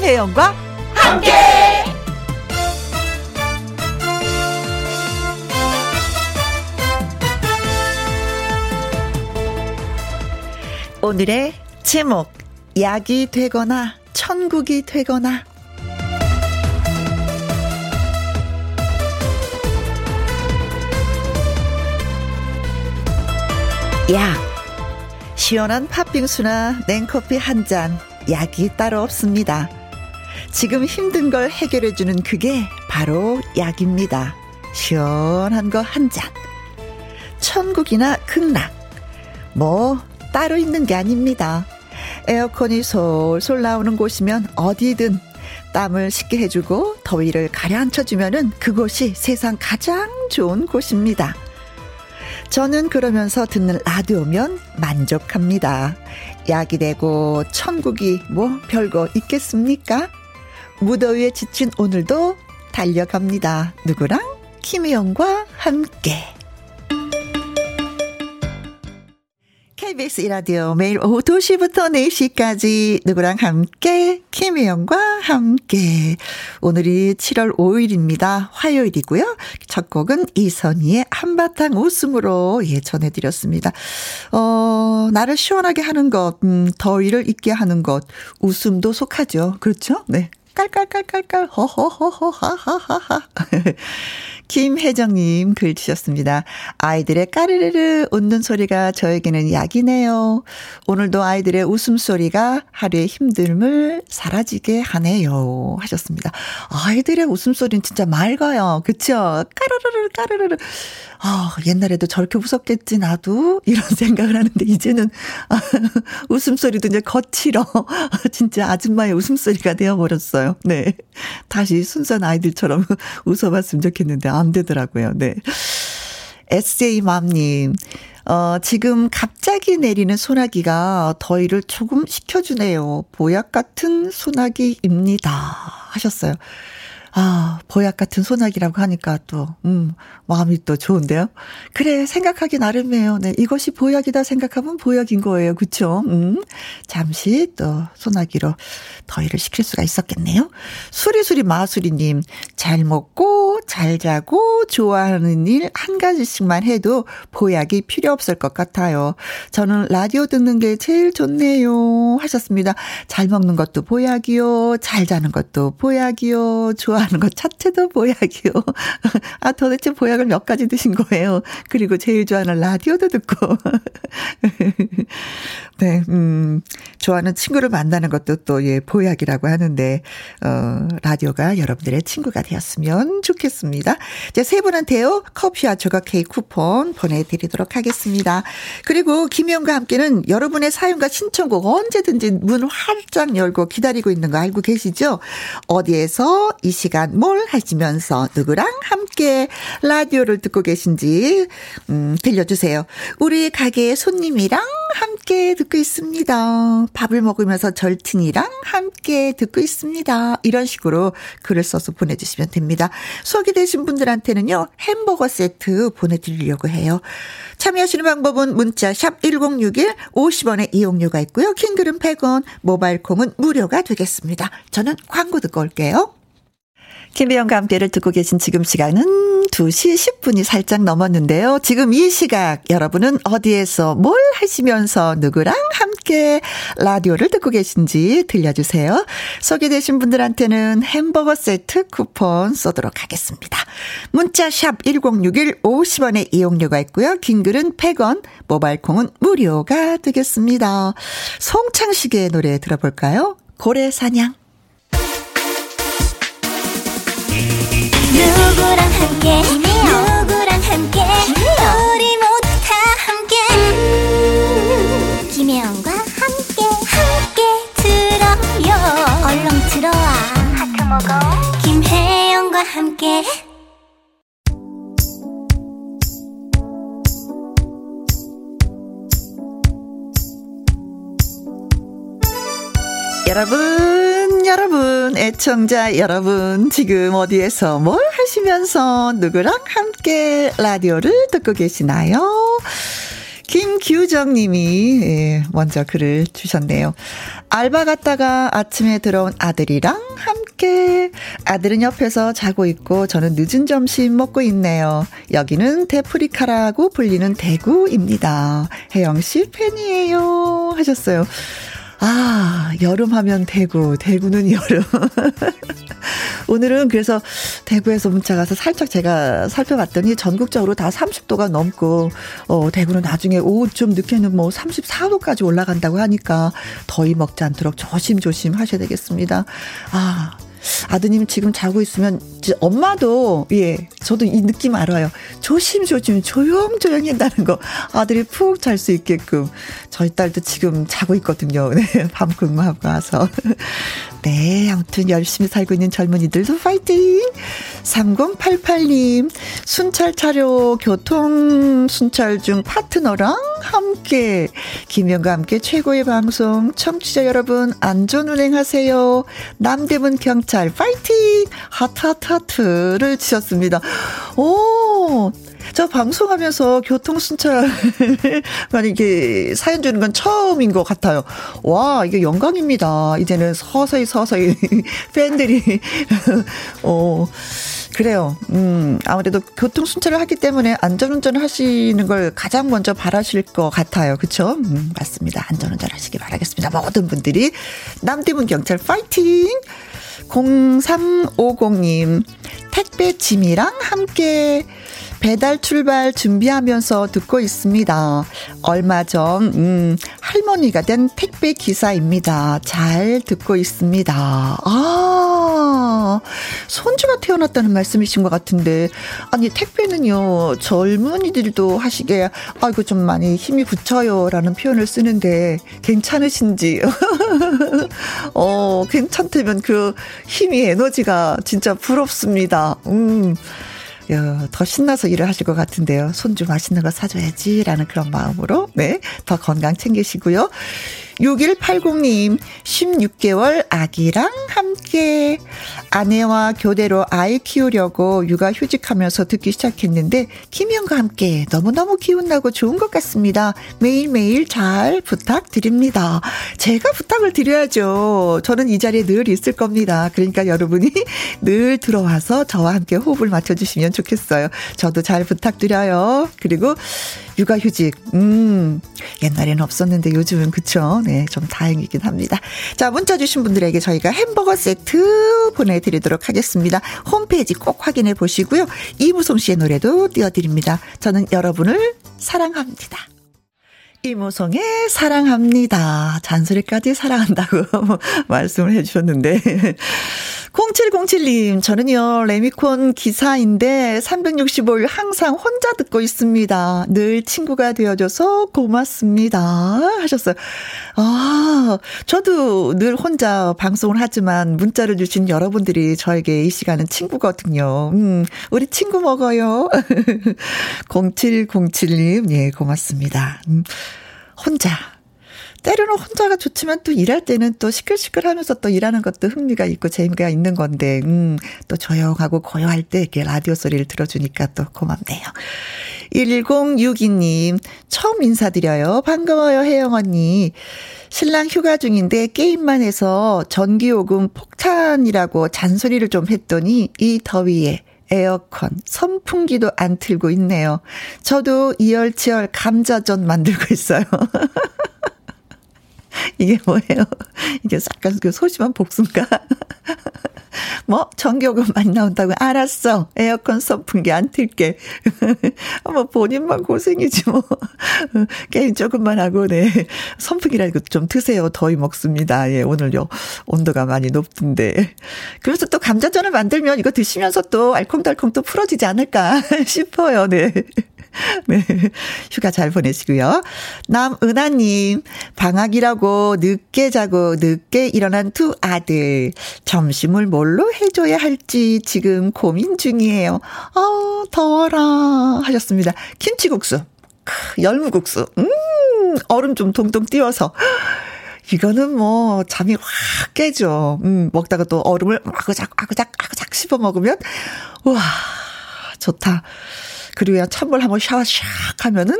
김혜영과 함께. 오늘의 제목 약이 되거나 천국이 되거나 약 시원한 팥빙수나 냉커피 한 잔 약이 따로 없습니다. 지금 힘든 걸 해결해주는 그게 바로 약입니다. 시원한 거 한 잔. 천국이나 극락. 뭐, 따로 있는 게 아닙니다. 에어컨이 솔솔 나오는 곳이면 어디든 땀을 식게 해주고 더위를 가라앉혀주면은 그곳이 세상 가장 좋은 곳입니다. 저는 그러면서 듣는 라디오면 만족합니다. 약이 되고 천국이 뭐 별거 있겠습니까? 무더위에 지친 오늘도 달려갑니다. 누구랑? 김혜영과 함께. KBS 이라디오 매일 오후 2시부터 4시까지 누구랑 함께 김혜영과 함께 오늘이 7월 5일입니다. 화요일이고요. 첫 곡은 이선희의 한바탕 웃음으로 예 전해드렸습니다. 어 나를 시원하게 하는 것, 음, 더위를 잊게 하는 것, 웃음도 속하죠. 그렇죠? 네. 깔깔깔깔깔 허허허허하하하 김혜정님 글 주셨습니다. 아이들의 까르르르 웃는 소리가 저에게는 약이네요. 오늘도 아이들의 웃음소리가 하루의 힘듦을 사라지게 하네요. 하셨습니다. 아이들의 웃음소리는 진짜 맑아요. 그쵸? 까르르르 까르르르. 아, 옛날에도 저렇게 웃었겠지, 나도. 이런 생각을 하는데, 이제는, 아, 웃음소리도 이제 거칠어. 진짜 아줌마의 웃음소리가 되어버렸어요. 네. 다시 순수한 아이들처럼 웃어봤으면 좋겠는데, 안 되더라고요. 네. SJ맘님, 어, 지금 갑자기 내리는 소나기가 더위를 조금 식혀주네요. 보약 같은 소나기입니다. 하셨어요. 아, 보약 같은 소나기라고 하니까 또, 음, 마음이 또 좋은데요? 그래, 생각하기 나름이에요. 네, 이것이 보약이다 생각하면 보약인 거예요. 그쵸? 음, 잠시 또 소나기로 더위를 식힐 수가 있었겠네요. 수리수리 마수리님, 잘 먹고, 잘 자고, 좋아하는 일 한 가지씩만 해도 보약이 필요 없을 것 같아요. 저는 라디오 듣는 게 제일 좋네요. 하셨습니다. 잘 먹는 것도 보약이요. 잘 자는 것도 보약이요. 좋아 좋아하는 것 자체도 보약이요. 아, 도대체 보약을 몇 가지 드신 거예요. 그리고 제일 좋아하는 라디오도 듣고. 네, 음, 좋아하는 친구를 만나는 것도 또, 예, 보약이라고 하는데, 어, 라디오가 여러분들의 친구가 되었으면 좋겠습니다. 이제 세 분한테요, 커피와 조각 케이크 쿠폰 보내드리도록 하겠습니다. 그리고 김희영과 함께는 여러분의 사연과 신청곡 언제든지 문 활짝 열고 기다리고 있는 거 알고 계시죠? 어디에서 이 시간 뭘 하시면서 누구랑 함께 라디오를 듣고 계신지, 음, 들려주세요. 우리 가게의 손님이랑 함께 듣고 있습니다. 밥을 먹으면서 절친이랑 함께 듣고 있습니다. 이런 식으로 글을 써서 보내주시면 됩니다. 소개되신 분들한테는요, 햄버거 세트 보내드리려고 해요. 참여하시는 방법은 문자 샵 1061, 50원의 이용료가 있고요. 킹글은 100원, 모바일 콩은 무료가 되겠습니다. 저는 광고 듣고 올게요. 김혜영과 함께를 듣고 계신 지금 시간은 2시 10분이 살짝 넘었는데요. 지금 이 시각 여러분은 어디에서 뭘 하시면서 누구랑 함께 라디오를 듣고 계신지 들려주세요. 소개되신 분들한테는 햄버거 세트 쿠폰 쏘도록 하겠습니다. 문자 샵 1061 50원의 이용료가 있고요. 긴 글은 100원, 모바일 콩은 무료가 되겠습니다. 송창식의 노래 들어볼까요? 고래사냥. 누구랑 함께? 누구랑 함께? 우리 모두 다 함께. 음, 김혜영과 함께 함께 들어요. 얼렁 들어와. 하트 먹어. 김혜영과 함께. 여러분, 여러분, 애청자 여러분, 지금 어디에서 뭘 하시면서 누구랑 함께 라디오를 듣고 계시나요? 김규정 님이 예, 먼저 글을 주셨네요. 알바 갔다가 아침에 들어온 아들이랑 함께 아들은 옆에서 자고 있고 저는 늦은 점심 먹고 있네요. 여기는 데프리카라고 불리는 대구입니다. 혜영 씨 팬이에요 하셨어요. 아, 여름 하면 대구, 대구는 여름. 오늘은 그래서 대구에서 문자 가서 살짝 제가 살펴봤더니 전국적으로 다 30도가 넘고, 어, 대구는 나중에 오후 좀 늦게는 뭐 34도까지 올라간다고 하니까 더위 먹지 않도록 조심조심 하셔야 되겠습니다. 아, 아드님 지금 자고 있으면 엄마도 예. 저도 이 느낌 알아요. 조심조심 조용조용 한다는 거. 아들이 푹 잘 수 있게끔. 저희 딸도 지금 자고 있거든요. 네, 밤 근무하고 와서. 네 아무튼 열심히 살고 있는 젊은이들도 파이팅! 3088님 순찰 차료 교통 순찰 중 파트너랑 함께. 김영과 함께 최고의 방송. 청취자 여러분 안전 운행하세요. 남대문 경찰 경찰 파이팅 하트 하트 하트를 치셨습니다. 오. 저 방송하면서 교통순찰 만 이게 사연 주는 건 처음인 것 같아요. 와 이게 영광입니다. 이제는 서서히 서서히 팬들이 어 그래요. 음 아무래도 교통순찰을 하기 때문에 안전운전을 하시는 걸 가장 먼저 바라실 것 같아요. 그렇죠? 음, 맞습니다. 안전운전 하시기 바라겠습니다. 모든 분들이 남대문 경찰 파이팅. 0350님, 택배 짐이랑 함께 배달 출발 준비하면서 듣고 있습니다. 얼마 전, 음, 할머니가 된 택배 기사입니다. 잘 듣고 있습니다. 아, 손주가 태어났다는 말씀이신 것 같은데, 아니, 택배는요, 젊은이들도 하시게, 아이고, 좀 많이 힘이 붙여요. 라는 표현을 쓰는데, 괜찮으신지. 어, 괜찮다면 그 힘이 에너지가 진짜 부럽습니다. 음. 더 신나서 일을 하실 것 같은데요. 손주 맛있는 거 사줘야지라는 그런 마음으로 네, 더 건강 챙기시고요. 6180님, 16개월 아기랑 함께 아내와 교대로 아이 키우려고 육아 휴직하면서 듣기 시작했는데, 김영과 함께 너무너무 기운나고 좋은 것 같습니다. 매일매일 잘 부탁드립니다. 제가 부탁을 드려야죠. 저는 이 자리에 늘 있을 겁니다. 그러니까 여러분이 늘 들어와서 저와 함께 호흡을 맞춰주시면 좋겠어요. 저도 잘 부탁드려요. 그리고 육아휴직, 음, 옛날에는 없었는데 요즘은 그쵸. 네, 좀 다행이긴 합니다. 자, 문자 주신 분들에게 저희가 햄버거 세트 보내드리도록 하겠습니다. 홈페이지 꼭 확인해 보시고요. 이무송 씨의 노래도 띄워드립니다. 저는 여러분을 사랑합니다. 이무송의 사랑합니다. 잔소리까지 사랑한다고 말씀을 해주셨는데. 0707님, 저는요, 레미콘 기사인데 365일 항상 혼자 듣고 있습니다. 늘 친구가 되어줘서 고맙습니다. 하셨어요. 아, 저도 늘 혼자 방송을 하지만 문자를 주신 여러분들이 저에게 이 시간은 친구거든요. 음, 우리 친구 먹어요. 0707님, 예, 고맙습니다. 음, 혼자. 때로는 혼자가 좋지만 또 일할 때는 또 시끌시끌 하면서 또 일하는 것도 흥미가 있고 재미가 있는 건데, 음, 또 조용하고 고요할 때 이렇게 라디오 소리를 들어주니까 또 고맙네요. 1062님, 처음 인사드려요. 반가워요, 혜영 언니. 신랑 휴가 중인데 게임만 해서 전기요금 폭탄이라고 잔소리를 좀 했더니 이 더위에 에어컨, 선풍기도 안 틀고 있네요. 저도 이열치열 감자전 만들고 있어요. 이게 뭐예요? 이게 약간 그 소심한 복수인가? 뭐, 전기요금 많이 나온다고. 알았어. 에어컨 선풍기 안 틀게. 뭐, 본인만 고생이지 뭐. 게임 조금만 하고, 네. 선풍기라도 좀 트세요. 더위 먹습니다. 예, 오늘요. 온도가 많이 높던데. 그래서 또 감자전을 만들면 이거 드시면서 또 알콩달콩 또 풀어지지 않을까 싶어요. 네. 네. 휴가 잘 보내시고요. 남은하님, 방학이라고 늦게 자고 늦게 일어난 두 아들. 점심을 뭘로 해줘야 할지 지금 고민 중이에요. 어, 더워라. 하셨습니다. 김치국수. 열무국수. 음, 얼음 좀 동동 띄워서. 이거는 뭐 잠이 확 깨죠. 음, 먹다가 또 얼음을 아그작 아그작 아그작 씹어 먹으면 와 좋다. 그리고 찬물 한번 샤워 샥 하면은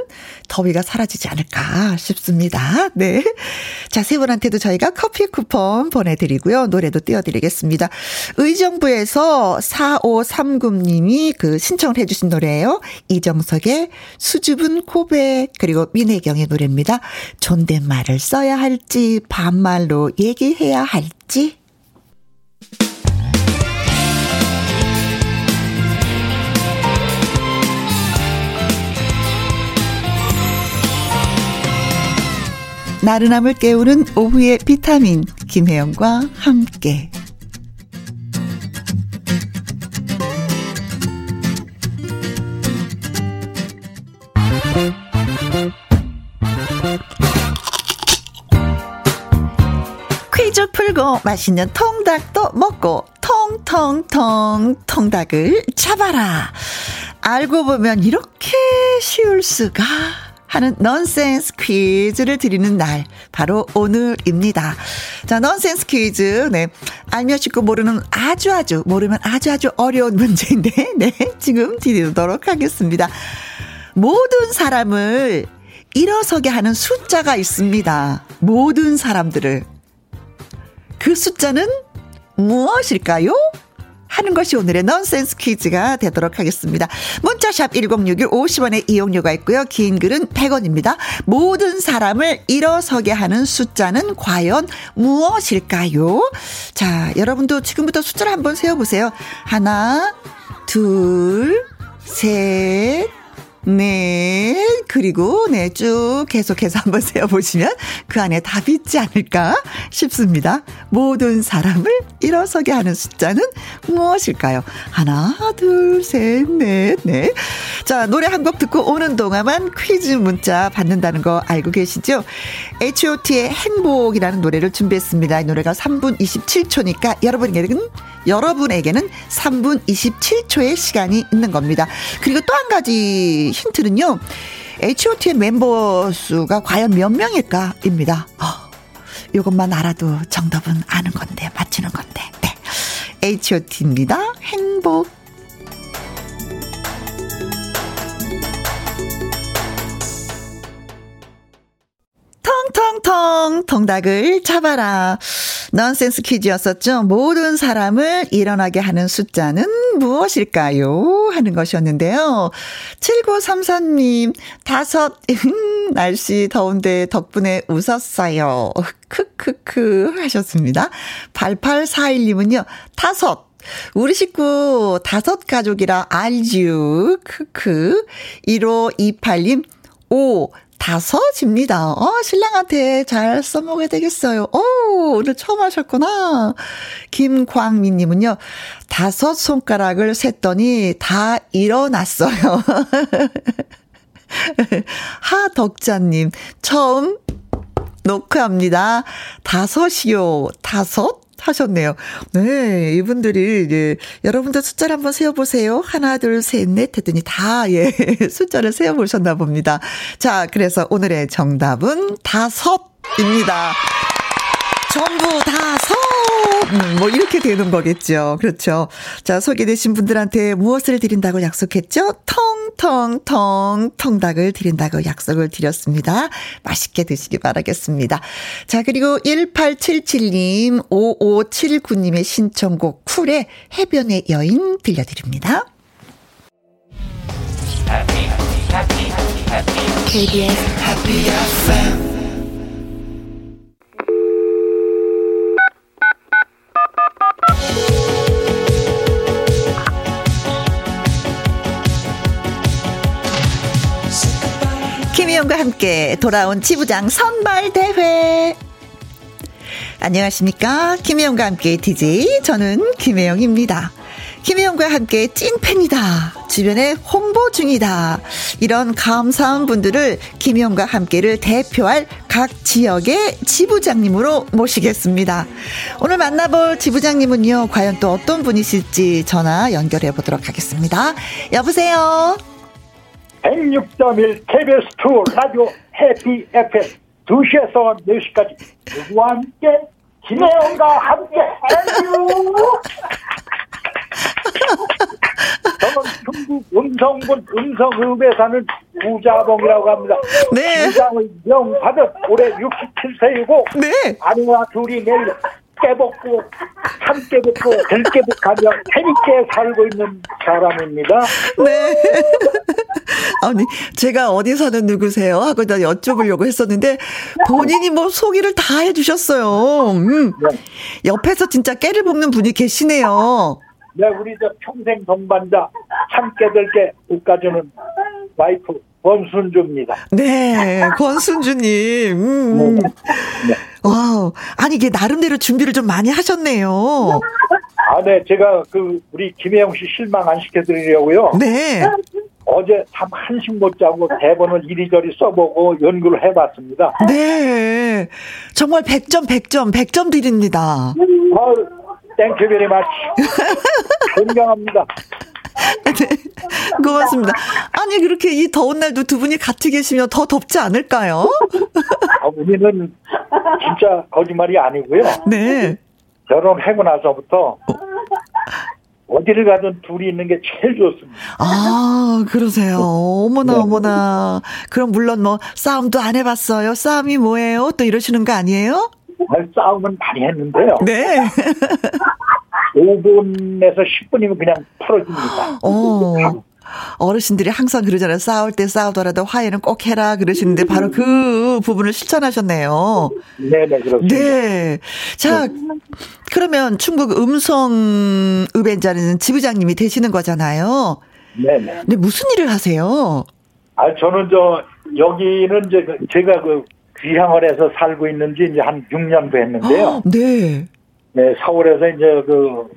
더위가 사라지지 않을까 싶습니다. 네. 자, 세 분한테도 저희가 커피 쿠폰 보내드리고요. 노래도 띄워드리겠습니다. 의정부에서 4539님이 그 신청을 해주신 노래예요. 이정석의 수줍은 고백, 그리고 민혜경의 노래입니다. 존댓말을 써야 할지, 반말로 얘기해야 할지. 나른함을 깨우는 오후의 비타민 김혜영과 함께 퀴즈 풀고 맛있는 통닭도 먹고 통통통 통닭을 잡아라. 알고 보면 이렇게 쉬울 수가. 하는 넌센스 퀴즈를 드리는 날 바로 오늘입니다. 자, 넌센스 퀴즈. 네. 알면 쉽고 모르는 아주 아주 모르면 아주 아주 어려운 문제인데 네. 지금 드리도록 하겠습니다. 모든 사람을 일어서게 하는 숫자가 있습니다. 모든 사람들을 그 숫자는 무엇일까요? 하는 것이 오늘의 넌센스 퀴즈가 되도록 하겠습니다. 문자샵 1061 50원의 이용료가 있고요. 긴 글은 100원입니다. 모든 사람을 일어서게 하는 숫자는 과연 무엇일까요? 자, 여러분도 지금부터 숫자를 한번 세어보세요. 하나, 둘, 셋, 네. 그리고, 네, 쭉 계속해서 한번 세어보시면 그 안에 답이 있지 않을까 싶습니다. 모든 사람을 일어서게 하는 숫자는 무엇일까요? 하나, 둘, 셋, 넷, 네. 자, 노래 한 곡 듣고 오는 동안만 퀴즈 문자 받는다는 거 알고 계시죠? H.O.T의 행복이라는 노래를 준비했습니다. 이 노래가 3분 27초니까 여러분에게는, 여러분에게는 3분 27초의 시간이 있는 겁니다. 그리고 또 한 가지 힌트는요. H.O.T의 멤버 수가 과연 몇 명일까? 입니다. 어, 이것만 알아도 정답은 아는 건데, 맞히는 건데. 네. H.O.T입니다. 행복. 텅텅텅 통닭을 잡아라. 넌센스 퀴즈였었죠. 모든 사람을 일어나게 하는 숫자는 무엇일까요? 하는 것이었는데요. 7934님, 다섯, 날씨 더운데 덕분에 웃었어요. 크크크 하셨습니다. 8841님은요, 다섯, 우리 식구 다섯 가족이라 알지요. 크크. 1528님, 오, 다섯입니다. 어, 신랑한테 잘 써먹어야 되겠어요. 오, 오늘 처음 하셨구나. 김광민 님은요, 다섯 손가락을 셌더니 다 일어났어요. 하덕자님, 처음 녹화합니다. 다섯이요. 다섯? 하셨네요. 네, 이분들이, 예, 여러분들 숫자를 한번 세어보세요. 하나, 둘, 셋, 넷 했더니 다, 예, 숫자를 세어보셨나 봅니다. 자, 그래서 오늘의 정답은 다섯입니다. 전부 다섯! 음, 뭐, 이렇게 되는 거겠죠. 그렇죠. 자, 소개되신 분들한테 무엇을 드린다고 약속했죠? 텅텅텅 통닭을 드린다고 약속을 드렸습니다. 맛있게 드시기 바라겠습니다. 자, 그리고 1877님, 5579님의 신청곡 쿨의 해변의 여인 들려드립니다. KBS Happy FM 김희영과 함께 돌아온 지부장 선발 대회. 안녕하십니까. 김혜영과 함께 DJ. 저는 김혜영입니다. 김혜영과 함께 찐팬이다. 주변에 홍보 중이다. 이런 감사한 분들을 김혜영과 함께를 대표할 각 지역의 지부장님으로 모시겠습니다. 오늘 만나볼 지부장님은요, 과연 또 어떤 분이실지 전화 연결해 보도록 하겠습니다. 여보세요? 106.1 KBS2 라디오 해피 FM 2시에서 4시까지 누구와 함께 김혜영과 함께 해요 저는 충북 음성군 음성읍에 사는 부자봉이라고 합니다. 네. 부장을 명받은 올해 67세이고 네. 아내와 둘이 매일 깨벗고 참깨벗고 들깨벗하며 재밌게 살고 있는 사람입니다. 네. 아니, 제가 어디 사는 누구세요? 하고 나 여쭤보려고 했었는데, 본인이 뭐 소개를 다 해주셨어요. 음. 네. 옆에서 진짜 깨를 볶는 분이 계시네요. 네, 우리 저 평생 동반자 참깨 들깨 볶아주는 와이프 권순주입니다. 네, 권순주님. 음. 네. wow. 아니, 이게 나름대로 준비를 좀 많이 하셨네요. 아, 네, 제가 그 우리 김혜영 씨 실망 안 시켜드리려고요. 네. 어제 참 한숨 못 자고 대본을 이리저리 써보고 연구를 해봤습니다. 네. 정말 100점, 100점, 100점 드립니다. 어, thank you very much. 존경합니다. 네. 고맙습니다. 아니, 그렇게 이 더운 날도 두 분이 같이 계시면 더 덥지 않을까요? 아, 우리는 진짜 거짓말이 아니고요. 네. 결혼하고 나서부터 어디를 가든 둘이 있는 게 제일 좋습니다. 아, 그러세요. 어머나, 네. 어머나. 그럼 물론 뭐, 싸움도 안 해봤어요. 싸움이 뭐예요? 또 이러시는 거 아니에요? 아, 싸움은 많이 했는데요. 네. 5분에서 10분이면 그냥 풀어집니다. 어. 어르신들이 항상 그러잖아요. 싸울 때 싸우더라도 화해는 꼭 해라 그러시는데 바로 그 부분을 실천하셨네요. 네네, 그렇습니다. 네. 자, 그러면 충북 음성 읍엔자는 지부장님이 되시는 거잖아요. 네네. 근데 무슨 일을 하세요? 아, 저는 저, 여기는 이제 그- 제가 그 귀향을 해서 살고 있는지 이제 한 6년 됐는데요. 네. 네, 서울에서 이제 그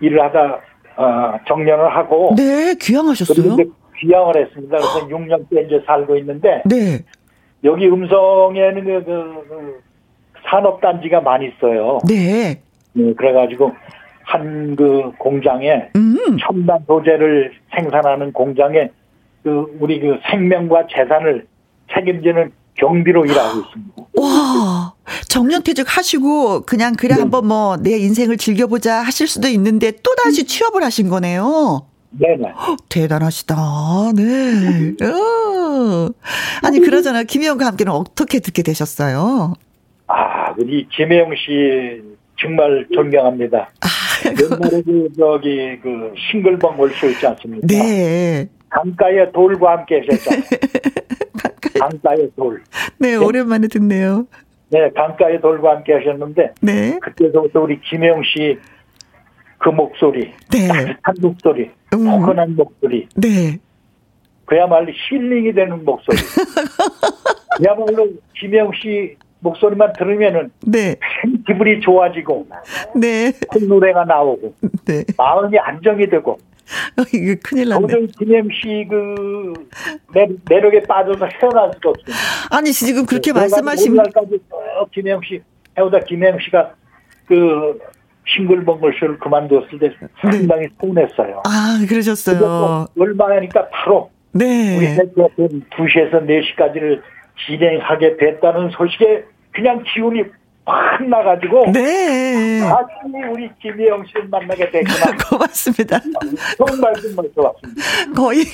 일을 하다 어, 정년을 하고 네, 귀향하셨어요? 이제 귀향을 했습니다. 그래서 6년째 이제 살고 있는데 네. 여기 음성에는 그, 그, 그 산업단지가 많이 있어요. 네. 네, 그래가지고 한 그 공장에 음. 첨단 소재를 생산하는 공장에 그 우리 그 생명과 재산을 책임지는 경비로 일하고 있습니다. 와, 정년퇴직 하시고 그냥 그래 네. 한번 뭐 내 인생을 즐겨보자 하실 수도 있는데 또 다시 취업을 하신 거네요. 네네. 대단하시다. 네. 어. 아니 그러잖아 김희영과 함께는 어떻게 듣게 되셨어요? 아, 우리 김혜영 씨 정말 존경합니다. 아, 옛날에 그 저기 그 싱글벙글 쇼 있지 않습니까? 네. 강가의 돌과 함께 하셨잖아요. 강가의 돌. 네, 오랜만에 듣네요. 네, 강가의 돌과 함께 하셨는데 네. 그때서부터 우리 김혜영 씨 그 목소리, 네. 따뜻한 목소리, 음. 포근한 목소리, 네. 그야말로 힐링이 되는 목소리. 그야말로 김혜영 씨 목소리만 들으면은 네. 기분이 좋아지고 네. 콧노래가 나오고 네. 마음이 안정이 되고 어, 이거 큰일 났네. 도저히 김혜영 씨그 매력에 빠져서 헤어날 수가 없습니다. 아니, 지금 그렇게 내가 말씀하시면 오늘날까지 쭉 김혜영 씨 해오다 김혜영 씨가 그 싱글벙글 쇼를 그만뒀을 때 상당히 서운했어요. 아, 그러셨어요. 그래서 얼마 하니까 바로 우리 네. 해피FM 2시에서 4시까지를 진행하게 됐다는 소식에 그냥 기운이 확 나가지고 네. 다시 우리 김혜영 씨를 만나게 됐구나. 고맙습니다. 정말 정말 좋았습니다. 거의,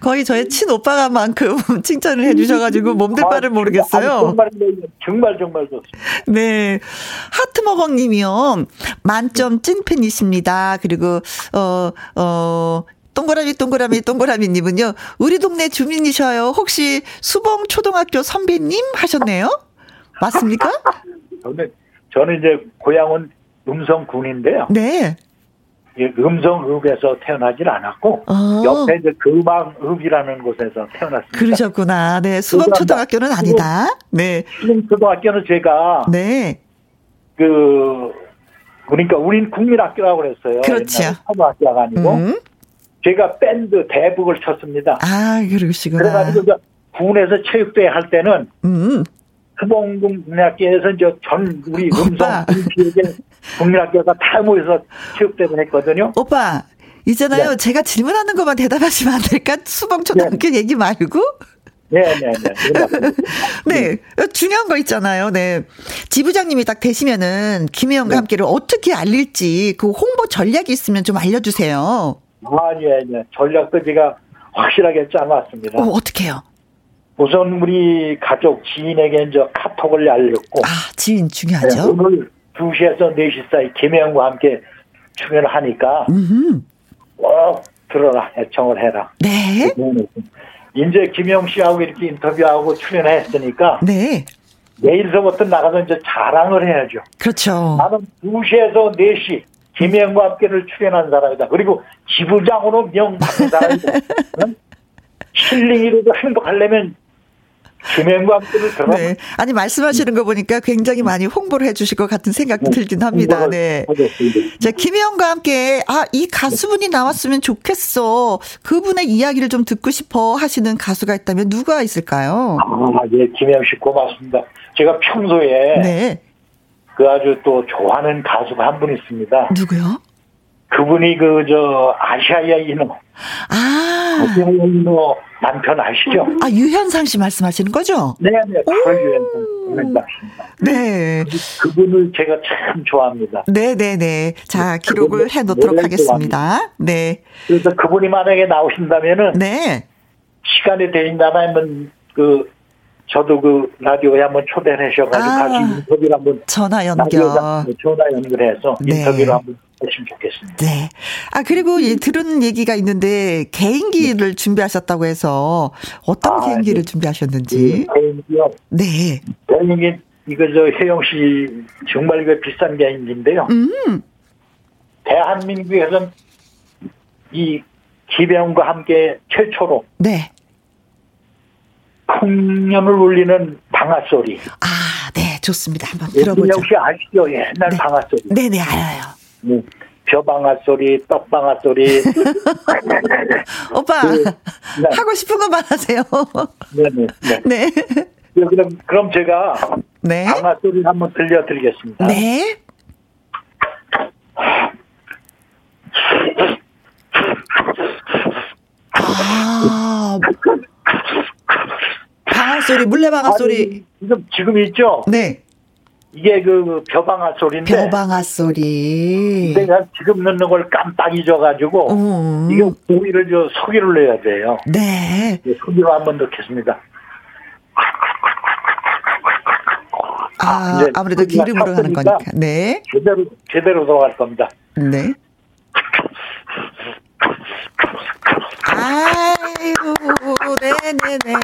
거의 저의 친오빠가 만큼 칭찬을 해주셔가지고 몸둘 바를 아, 모르겠어요. 정말 정말 정말 좋습니다. 네. 하트머걱 님이요. 만점 찐팬이십니다. 그리고, 어, 어, 동그라미, 동그라미, 동그라미 님은요. 우리 동네 주민이셔요. 혹시 수봉 초등학교 선배님 하셨네요? 맞습니까? 저는 저는 이제 고향은 음성군인데요. 네. 이 음성읍에서 태어나질 않았고 어. 옆에 이제 금왕읍이라는 곳에서 태어났습니다. 그러셨구나. 네. 수봉 초등학교는 아니다. 네. 초등학교는 제가 네. 그 그러니까 우린 국민학교라고 그랬어요. 그렇죠. 초등학교가 아니고 음. 제가 밴드 대북을 쳤습니다. 아, 그러시구나. 그래가지고 군에서 체육대회 할 때는 음. 수봉군 국민학교에서 이제 전 우리. 음성 군지역의 국민학교가 다 모여서 체육대회를 했거든요. 오빠, 있잖아요. 네. 제가 질문하는 것만 대답하시면 안 될까? 수봉 초등학교 얘기 말고. 네네 네. 네. 중요한 거 있잖아요. 네. 지부장님이 딱 되시면은 김혜영과 네. 함께를 어떻게 알릴지 그 홍보 전략이 있으면 좀 알려주세요. 아, 예, 예. 전략도 제가 확실하게 짜놨습니다. 어, 어떻게 해요? 우선 우리 가족, 지인에게 이제 카톡을 알렸고. 아, 지인 중요하죠. 네, 오늘 2시에서 4시 사이 김혜영과 함께 출연을 하니까. 음. 꼭 들어라, 애청을 해라. 네. 이제 김영 씨하고 이렇게 인터뷰하고 출연했으니까. 네. 내일서부터 나가서 이제 자랑을 해야죠. 그렇죠. 나는 2시에서 4시 김혜영과 함께를 출연한 사람이다. 그리고 지부장으로 명받은 사람이다. 힐링이라도 행복하려면 김혜영과 함께를 들어. 네. 아니 말씀하시는 거 보니까 굉장히 많이 홍보를 해주실 것 같은 생각도 네. 들긴 합니다. 네. 자 김혜영과 함께 아 이 가수분이 나왔으면 좋겠어. 그분의 이야기를 좀 듣고 싶어 하시는 가수가 있다면 누가 있을까요? 아, 예, 김혜영 씨 고맙습니다. 제가 평소에 네. 그 아주 또 좋아하는 가수가 한 분 있습니다. 누구요? 그분이 그 저 아시아야 이노. 아. 아시아야 이노 남편 아시죠? 아 유현상 씨 말씀하시는 거죠? 네네. 바로 유현상 씨입니다. 네. 그분을 제가 참 좋아합니다. 네네네. 자 기록을 해놓도록 하겠습니다. 네. 그래서 그분이 만약에 나오신다면은. 네. 시간이 되신다면 그 저도 그 라디오에 한번 초대를 하셔가지고 아, 같이 인터뷰를 한번 전화 연결 전화 연결해서 네. 인터뷰를 한번 했으면 좋겠습니다. 네. 아 그리고 예, 들은 얘기가 있는데 개인기를 네. 준비하셨다고 해서 어떤 아, 개인기를 네. 준비하셨는지. 네, 개인기요. 네. 개인기 이거 저 혜영 씨 정말 이거 비싼 개인기인데요. 음. 대한민국에서는 이 기병과 함께 최초로. 네. 풍년을 울리는 방아 소리. 아, 네, 좋습니다. 한번 들어보죠. 역시 아시죠? 옛날 네. 방아 소리. 네, 네, 알아요. 네. 벼방아 소리, 떡방아 소리. 오빠, 그, 네. 하고 싶은 것만 하세요. 네네. 네. 네. 네. 그럼, 그럼 제가 네. 방아 소리 한번 들려드리겠습니다. 네. 아, 방아 소리, 물레방아 소리. 지금, 지금 있죠? 네. 이게 그 벼방아 소리인데. 벼방아 소리. 내가 지금 넣는 걸 깜빡 잊어가지고. 음. 이게 고기를 저 소기를 내야 돼요. 네. 소기로 한번 넣겠습니다. 아, 아 아무래도 기름으로 하는 거니까. 네. 제대로, 제대로 들어갈 겁니다. 네. 아이고, 네네네.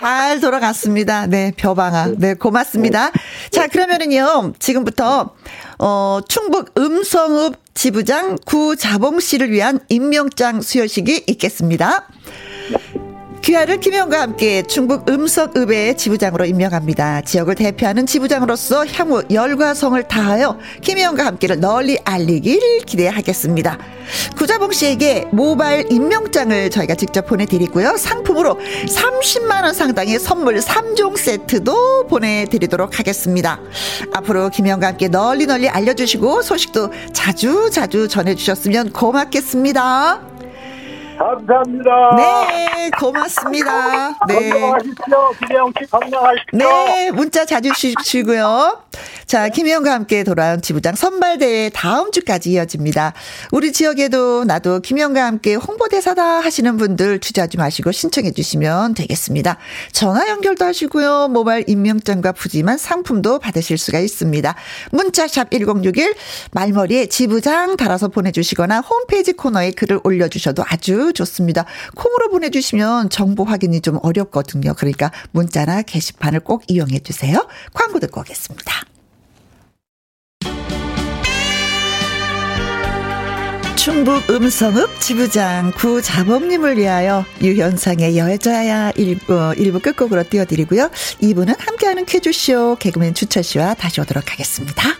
잘 돌아갔습니다. 네, 벼방아. 네, 고맙습니다. 자, 그러면은요, 지금부터, 어, 충북 음성읍 지부장 구자봉 씨를 위한 임명장 수여식이 있겠습니다. 귀하를 김영과 함께 충북 음성읍의 지부장으로 임명합니다. 지역을 대표하는 지부장으로서 향후 열과 성을 다하여 김영과 함께를 널리 알리길 기대하겠습니다. 구자봉 씨에게 모바일 임명장을 저희가 직접 보내드리고요. 상품으로 30만원 상당의 선물 3종 세트도 보내드리도록 하겠습니다. 앞으로 김영과 함께 널리 널리 알려주시고 소식도 자주 자주 전해주셨으면 고맙겠습니다. 감사합니다. 네, 고맙습니다. 네. 건강하십시오. 김혜영 씨 건강하십시오. 네, 문자 자주 주시고요. 자, 김혜영과 함께 돌아온 지부장 선발대회 다음 주까지 이어집니다. 우리 지역에도 나도 김혜영과 함께 홍보대사다 하시는 분들 주저하지 마시고 신청해 주시면 되겠습니다. 전화 연결도 하시고요. 모바일 임명장과 푸짐한 상품도 받으실 수가 있습니다. 문자샵 1061 말머리에 지부장 달아서 보내주시거나 홈페이지 코너에 글을 올려주셔도 아주 좋습니다. 콩으로 보내주시면 정보 확인이 좀 어렵거든요. 그러니까 문자나 게시판을 꼭 이용해 주세요. 광고 듣고 오겠습니다. 충북 음성읍 지부장 구 자범님을 위하여 유현상의 여자야 일부, 일부 끝곡으로 띄워드리고요. 2부는 함께하는 퀴즈쇼 개그맨 주철씨와 다시 오도록 하겠습니다.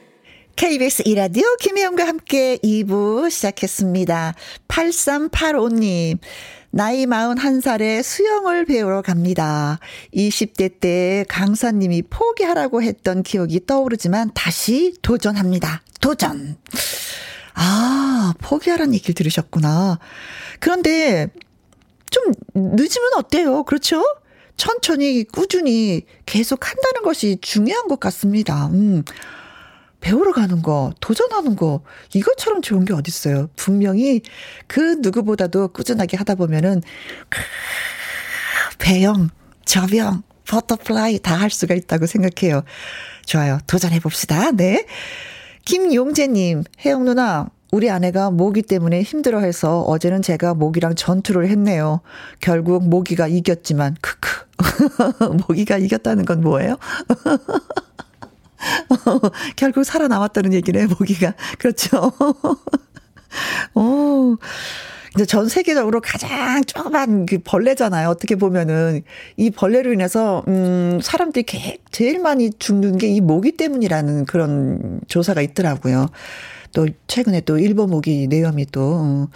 KBS 이라디오 김혜영과 함께 2부 시작했습니다. 8385님. 나이 41살에 수영을 배우러 갑니다. 20대 때 강사님이 포기하라고 했던 기억이 떠오르지만 다시 도전합니다. 도전. 아, 포기하라는 얘기를 들으셨구나. 그런데 좀 늦으면 어때요? 그렇죠? 천천히 꾸준히 계속 한다는 것이 중요한 것 같습니다. 음. 배우러 가는 거, 도전하는 거, 이것처럼 좋은 게 어딨어요. 분명히 그 누구보다도 꾸준하게 하다 보면은, 배영, 접영, 버터플라이 다 할 수가 있다고 생각해요. 좋아요. 도전해봅시다. 네. 김용재님, 혜영 누나, 우리 아내가 모기 때문에 힘들어 해서 어제는 제가 모기랑 전투를 했네요. 결국 모기가 이겼지만, 크크. 모기가 이겼다는 건 뭐예요? 결국 살아남았다는 얘기네, 모기가. 그렇죠. 오. 이제 전 세계적으로 가장 조그만 그 벌레잖아요. 어떻게 보면은 이 벌레로 인해서 음 사람들이 제일 많이 죽는 게 이 모기 때문이라는 그런 조사가 있더라고요. 또 최근에 또 일본 모기 내염이 또 어,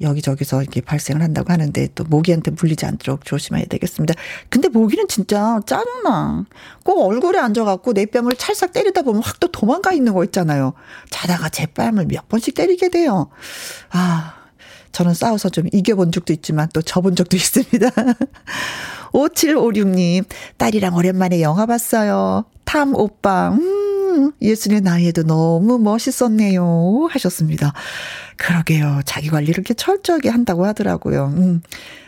여기저기서 이렇게 발생을 한다고 하는데 또 모기한테 물리지 않도록 조심해야 되겠습니다. 근데 모기는 진짜 짜증나. 꼭 얼굴에 앉아갖고 내 뺨을 찰싹 때리다 보면 확 또 도망가 있는 거 있잖아요. 자다가 제 뺨을 몇 번씩 때리게 돼요. 아, 저는 싸워서 좀 이겨본 적도 있지만 또 져본 적도 있습니다. 5756님, 딸이랑 오랜만에 영화 봤어요. 탐 오빠, 음, 예순의 나이에도 너무 멋있었네요. 하셨습니다. 그러게요. 자기 관리를 이렇게 철저하게 한다고 하더라고요. 음,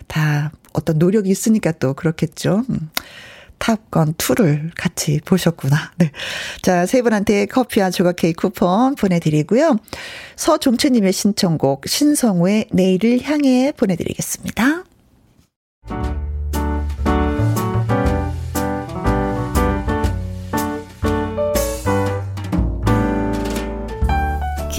다 어떤 노력이 있으니까 또 그렇겠죠. 음. 탑건 2를 같이 보셨구나. 네. 자, 세 분한테 커피와 조각 케이크 쿠폰 보내드리고요. 서종채님의 신청곡 신성우의 내일을 향해 보내드리겠습니다.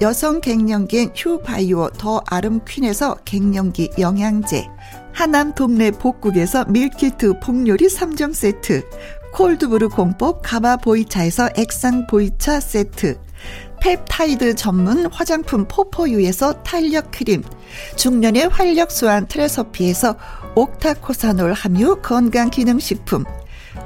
여성 갱년기엔 휴바이오 더 아름 퀸에서 갱년기 영양제 하남 동네 복국에서 밀키트 복요리 3종 세트 cold brew 공법 가마 보이차에서 액상 보이차 세트 펩타이드 전문 화장품 포포유에서 탄력 크림 중년의 활력 수한 트레서피에서 옥타코사놀 함유 건강기능식품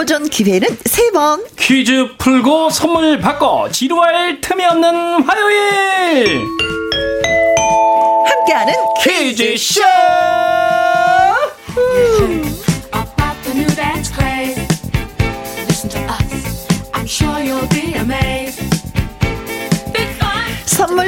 도전 기회는 세 번. 퀴즈 풀고 선물 받고 지루할 틈이 없는 화요일. 함께하는 퀴즈쇼. 오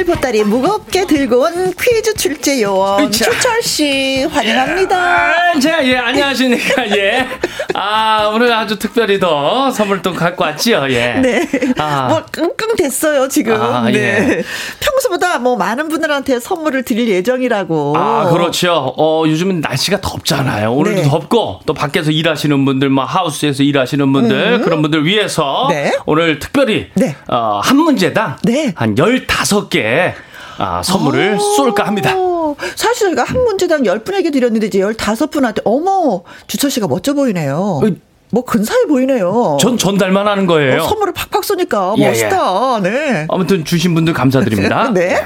늘 보따리 무겁게 들고 온 퀴즈 출제 요원. 추철 씨 환영합니다. 아, 자, 예, 안녕하십니까, 예. 아, 오늘 아주 특별히 더 선물 또 갖고 왔지요, 예. 네. 아. 뭐 끙끙 됐어요 지금. 아, 네. 예. 평소보다 뭐 많은 분들한테 선물을 드릴 예정이라고. 아, 그렇죠. 어, 요즘은 날씨가 덥잖아요. 오늘도 네. 덥고, 또 밖에서 일하시는 분들, 뭐, 하우스에서 일하시는 분들, 그런 분들 위해서, 네. 오늘 특별히, 네. 어, 한 문제당, 네. 한 15개, 아, 선물을 쏠까 합니다. 어, 사실 저희가 한 문제당 10분에게 드렸는데 이제 15분한테 어머 주철 씨가 멋져 보이네요. 뭐 근사해 보이네요. 전 전달만 하는 거예요. 어, 선물을 팍팍 쏘니까 예, 멋있다. 네. 아무튼 주신 분들 감사드립니다. 네.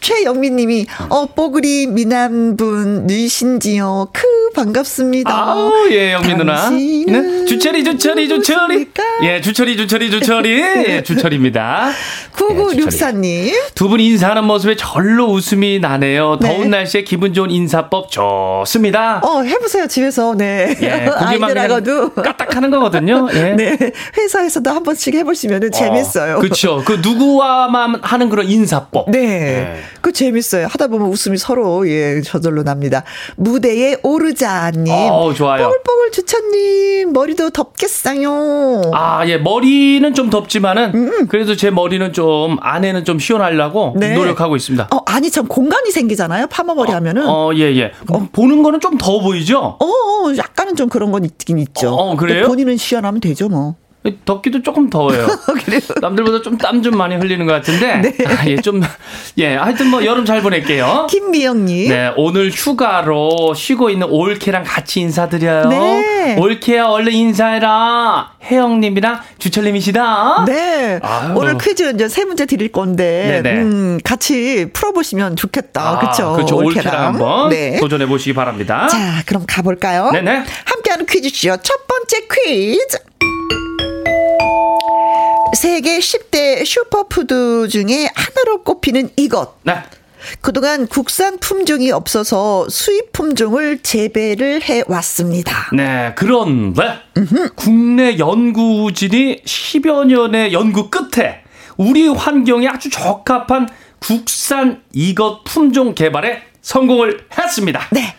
최영민 님이, 어, 뽀글이 미남분, 누이신지요. 크, 반갑습니다. 아우, 예, 영민 누나. 네, 주철이, 주철이, 주철이. 예, 주철이, 주철이, 주철이. 예, 주철입니다. 예, 9964 님. 두 분 인사하는 모습에 절로 웃음이 나네요. 네. 더운 날씨에 기분 좋은 인사법 좋습니다. 어, 해보세요, 집에서. 네. 예, 아이들하고도. 까딱 하는 거거든요. 예. 네. 회사에서도 한 번씩 해보시면 재밌어요. 그렇죠. 그 누구와만 하는 그런 인사법. 네. 네. 그 재밌어요. 하다 보면 웃음이 서로, 예, 저절로 납니다. 무대에 오르자님. 어, 좋아요. 뽀글뽀글 주차님, 머리도 덥겠어요. 아, 예, 머리는 좀 덥지만은 그래도 제 머리는 좀 안에는 좀 시원하려고 음. 네. 노력하고 있습니다. 어, 아니, 참, 공간이 생기잖아요. 파마 머리 하면은. 어, 어, 예, 예. 보는 거는 좀 더워 보이죠? 어, 약간은 좀 그런 건 있긴 있죠. 어, 그래요? 본인은 시원하면 되죠, 뭐. 덥기도 조금 더워요. 남들보다 좀 땀 좀 많이 흘리는 것 같은데. 네. 아, 예, 좀, 예, 하여튼 뭐 여름 잘 보낼게요. 김미영님. 네, 오늘 휴가로 쉬고 있는 올케랑 같이 인사드려요. 네. 올케야, 얼른 인사해라. 혜영님이랑 주철님이시다. 네. 아유. 오늘 퀴즈 이제 세 문제 드릴 건데, 네네. 음, 같이 풀어보시면 좋겠다. 그쵸? 그렇죠. 올케랑 한번 네. 도전해 보시기 바랍니다. 자, 그럼 가볼까요? 네네. 함께하는 퀴즈쇼 첫 번째 퀴즈. 세계 10대 슈퍼푸드 중에 하나로 꼽히는 이것. 네. 그동안 국산 품종이 없어서 수입 품종을 재배를 해 왔습니다. 네, 그런데 국내 연구진이 10여 년의 연구 끝에 우리 환경에 아주 적합한 국산 이것 품종 개발에 성공을 했습니다. 네.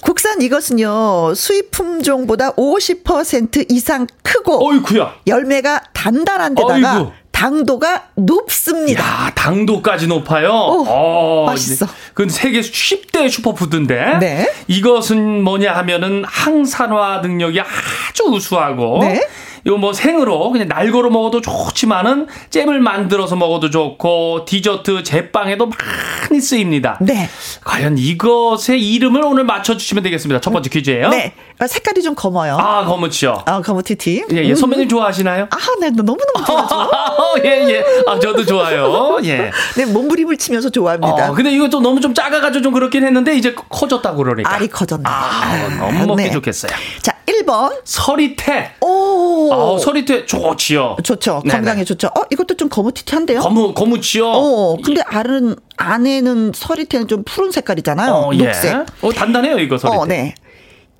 국산 이것은요, 수입 품종보다 50% 이상 크고, 어이쿠야. 열매가 단단한 데다가 어이구. 당도가 높습니다. 야, 당도까지 높아요. 오, 어, 맛있어. 그건 세계 10대 슈퍼푸드인데. 네. 이것은 뭐냐 하면은 항산화 능력이 아주 우수하고. 네. 이거 뭐 생으로 그냥 날거로 먹어도 좋지만은 잼을 만들어서 먹어도 좋고 디저트 제빵에도 많이 쓰입니다. 네. 과연 이것의 이름을 오늘 맞춰주시면 되겠습니다. 첫 번째 퀴즈예요. 네. 어, 색깔이 좀 검어요. 아 검은치요. 어, 검은티티. 예, 예. 선배님 좋아하시나요? 아, 네, 너무 너무 좋아하죠. 예, 예. 아, 저도 좋아요. 예. 네, 몸부림을 치면서 좋아합니다. 어, 근데 이거 좀 너무 좀 작아가지고 좀 그렇긴 했는데 이제 커졌다고 그러니까. 알이 커졌네. 아, 너무 먹기 네. 좋겠어요. 자, 1번. 서리태. 오. 아, 서리태 좋지요. 좋죠. 네네. 건강에 좋죠. 어, 이것도 좀 거무튀튀한데요? 거무 거무치요. 어, 근데 알은, 안에는 서리태는 좀 푸른 색깔이잖아요. 어, 예. 녹색. 어, 단단해요 이거 서리태. 어, 네.